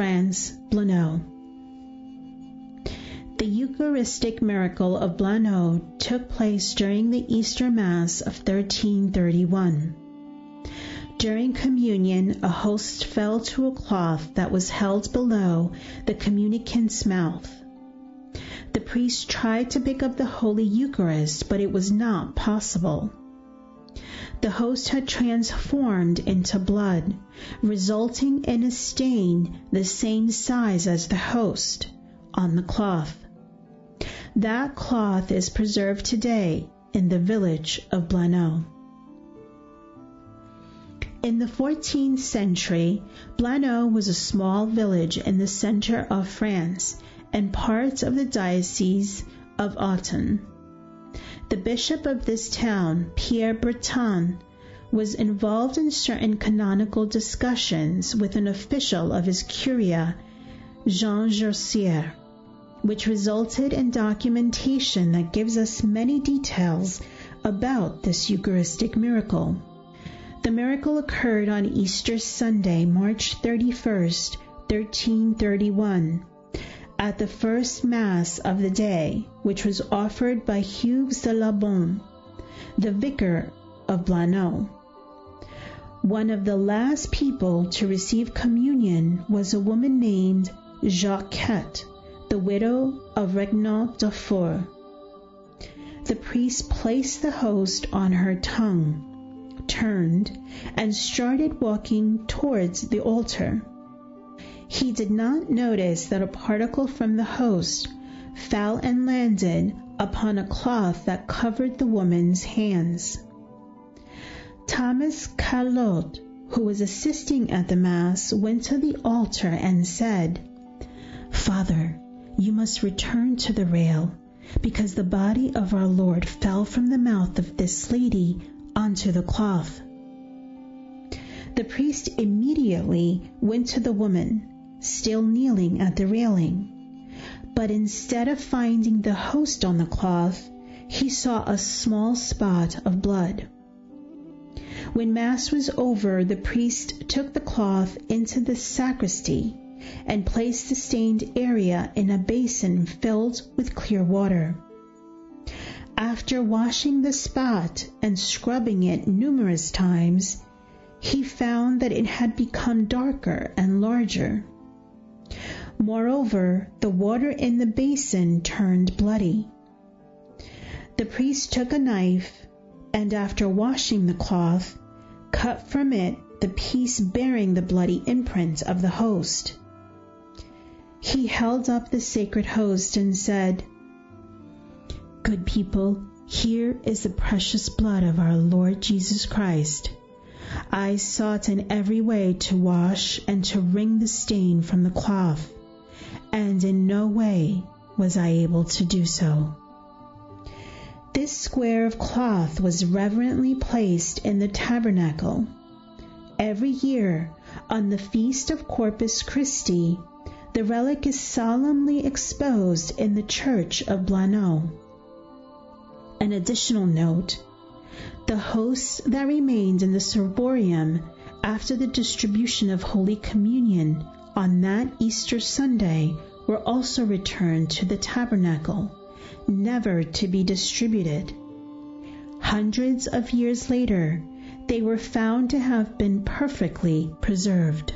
France, Blanot. The Eucharistic miracle of Blanot took place during the Easter Mass of 1331. During communion, a host fell to a cloth that was held below the communicant's mouth. The priest tried to pick up the Holy Eucharist, but it was not possible. The host had transformed into blood, resulting in a stain the same size as the host on the cloth. That cloth is preserved today in the village of Blanot. In the 14th century, Blanot was a small village in the center of France and part of the Diocese of Autun. The bishop of this town, Pierre Breton, was involved in certain canonical discussions with an official of his curia, Jean Jossier, which resulted in documentation that gives us many details about this Eucharistic miracle. The miracle occurred on Easter Sunday, March 31st, 1331, at the first Mass of the day, which was offered by Hugues de la Bonne, the vicar of Blanot. One of the last people to receive communion was a woman named Jacquette, the widow of Regnault de Foix. The priest placed the host on her tongue turned and started walking towards the altar. He did not notice that a particle from the host fell and landed upon a cloth that covered the woman's hands. Thomas Carlot, who was assisting at the Mass, went to the altar and said, Father, you must return to the rail, because the body of our Lord fell from the mouth of this lady onto the cloth. The priest immediately went to the woman, still kneeling at the railing. But instead of finding the host on the cloth, he saw a small spot of blood. When Mass was over, the priest took the cloth into the sacristy and placed the stained area in a basin filled with clear water. After washing the spot and scrubbing it numerous times, he found that it had become darker and larger. Moreover, the water in the basin turned bloody. The priest took a knife and, after washing the cloth, cut from it the piece bearing the bloody imprint of the host. He held up the sacred host and said, Good people, here is the precious blood of our Lord Jesus Christ. I sought in every way to wash and to wring the stain from the cloth, and in no way was I able to do so. This square of cloth was reverently placed in the tabernacle. Every year, on the feast of Corpus Christi, the relic is solemnly exposed in the church of Blanot. An additional note the hosts that remained in the ciborium after the distribution of Holy Communion on that Easter Sunday were also returned to the tabernacle, never to be distributed. Hundreds of years later, they were found to have been perfectly preserved.